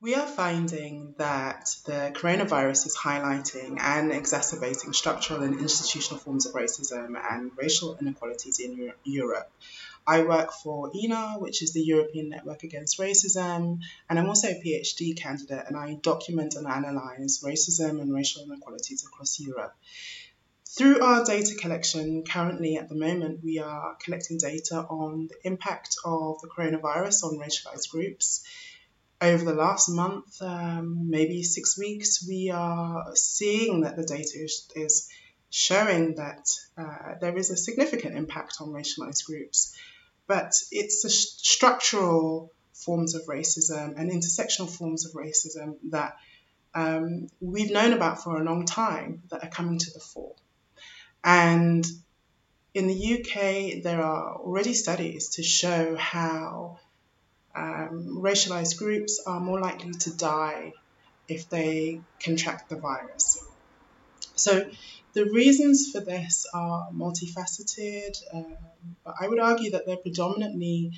We are finding that the coronavirus is highlighting and exacerbating structural and institutional forms of racism and racial inequalities in Europe. I work for ENAR, which is the European Network Against Racism, and I'm also a PhD candidate and I document and analyse racism and racial inequalities across Europe. Through our data collection, currently at the moment, we are collecting data on the impact of the coronavirus on racialized groups over the last month, um, maybe six weeks, we are seeing that the data is, is showing that uh, there is a significant impact on racialized groups. But it's the st- structural forms of racism and intersectional forms of racism that um, we've known about for a long time that are coming to the fore. And in the UK, there are already studies to show how um, racialized groups are more likely to die if they contract the virus. So the reasons for this are multifaceted, um, but I would argue that they're predominantly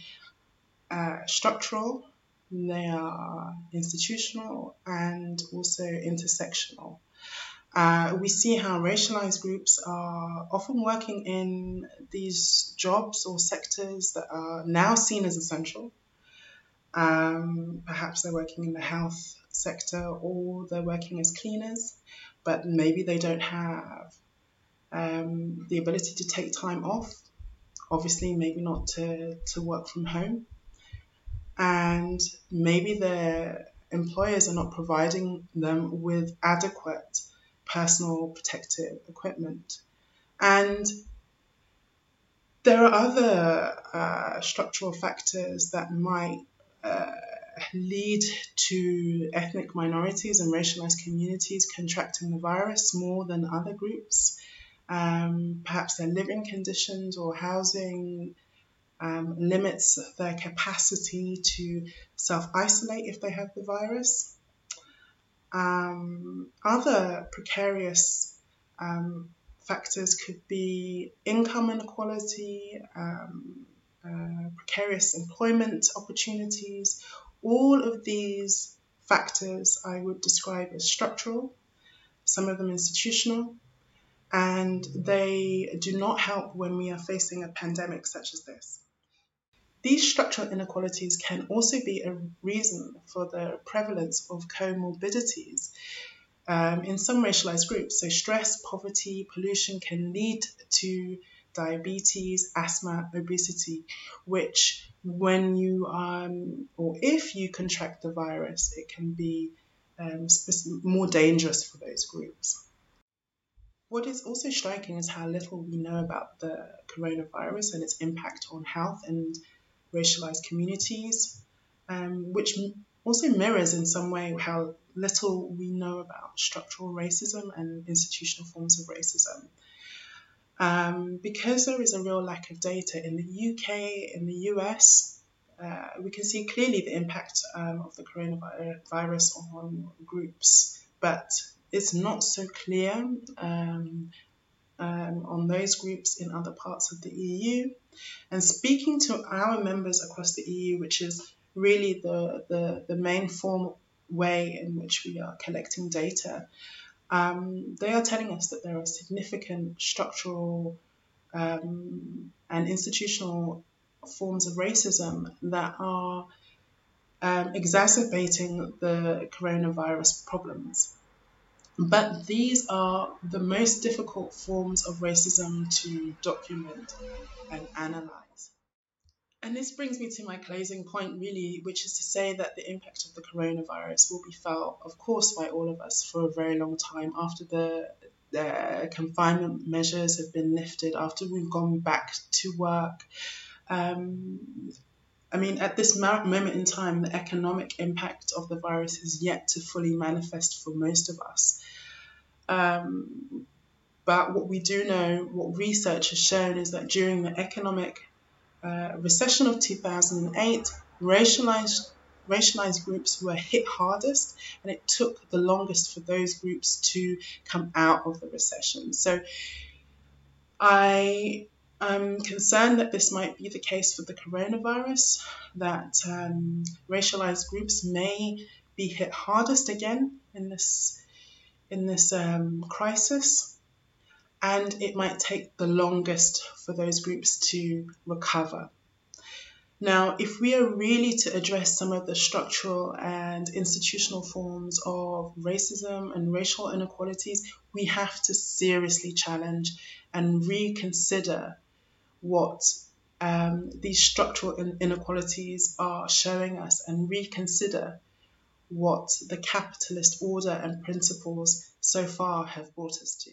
uh, structural, they are institutional, and also intersectional. Uh, we see how racialized groups are often working in these jobs or sectors that are now seen as essential, um, perhaps they're working in the health sector or they're working as cleaners, but maybe they don't have um, the ability to take time off. Obviously, maybe not to, to work from home. And maybe their employers are not providing them with adequate personal protective equipment. And there are other uh, structural factors that might uh, lead to ethnic minorities and racialized communities contracting the virus more than other groups. Um, perhaps their living conditions or housing um, limits their capacity to self isolate if they have the virus. Um, other precarious um, factors could be income inequality, um, uh, precarious employment opportunities. All of these factors I would describe as structural, some of them institutional, and they do not help when we are facing a pandemic such as this. These structural inequalities can also be a reason for the prevalence of comorbidities um, in some racialized groups. So, stress, poverty, pollution can lead to diabetes, asthma, obesity, which when you um, or if you contract the virus, it can be um, more dangerous for those groups. What is also striking is how little we know about the coronavirus and its impact on health and racialized communities, um, which also mirrors in some way how little we know about structural racism and institutional forms of racism. Um, because there is a real lack of data in the UK, in the US, uh, we can see clearly the impact um, of the coronavirus on groups, but it's not so clear um, um, on those groups in other parts of the EU. And speaking to our members across the EU, which is really the, the, the main form way in which we are collecting data, um, they are telling us that there are significant structural um, and institutional forms of racism that are um, exacerbating the coronavirus problems. But these are the most difficult forms of racism to document and analyze. And this brings me to my closing point, really, which is to say that the impact of the coronavirus will be felt, of course, by all of us for a very long time after the, the confinement measures have been lifted, after we've gone back to work. Um, I mean, at this moment in time, the economic impact of the virus is yet to fully manifest for most of us. Um, but what we do know, what research has shown, is that during the economic uh, recession of 2008, racialized, racialized groups were hit hardest, and it took the longest for those groups to come out of the recession. So I am concerned that this might be the case for the coronavirus, that um, racialized groups may be hit hardest again in this in this um, crisis, and it might take the longest for those groups to recover. Now, if we are really to address some of the structural and institutional forms of racism and racial inequalities, we have to seriously challenge and reconsider what um, these structural inequalities are showing us and reconsider what the capitalist order and principles so far have brought us to.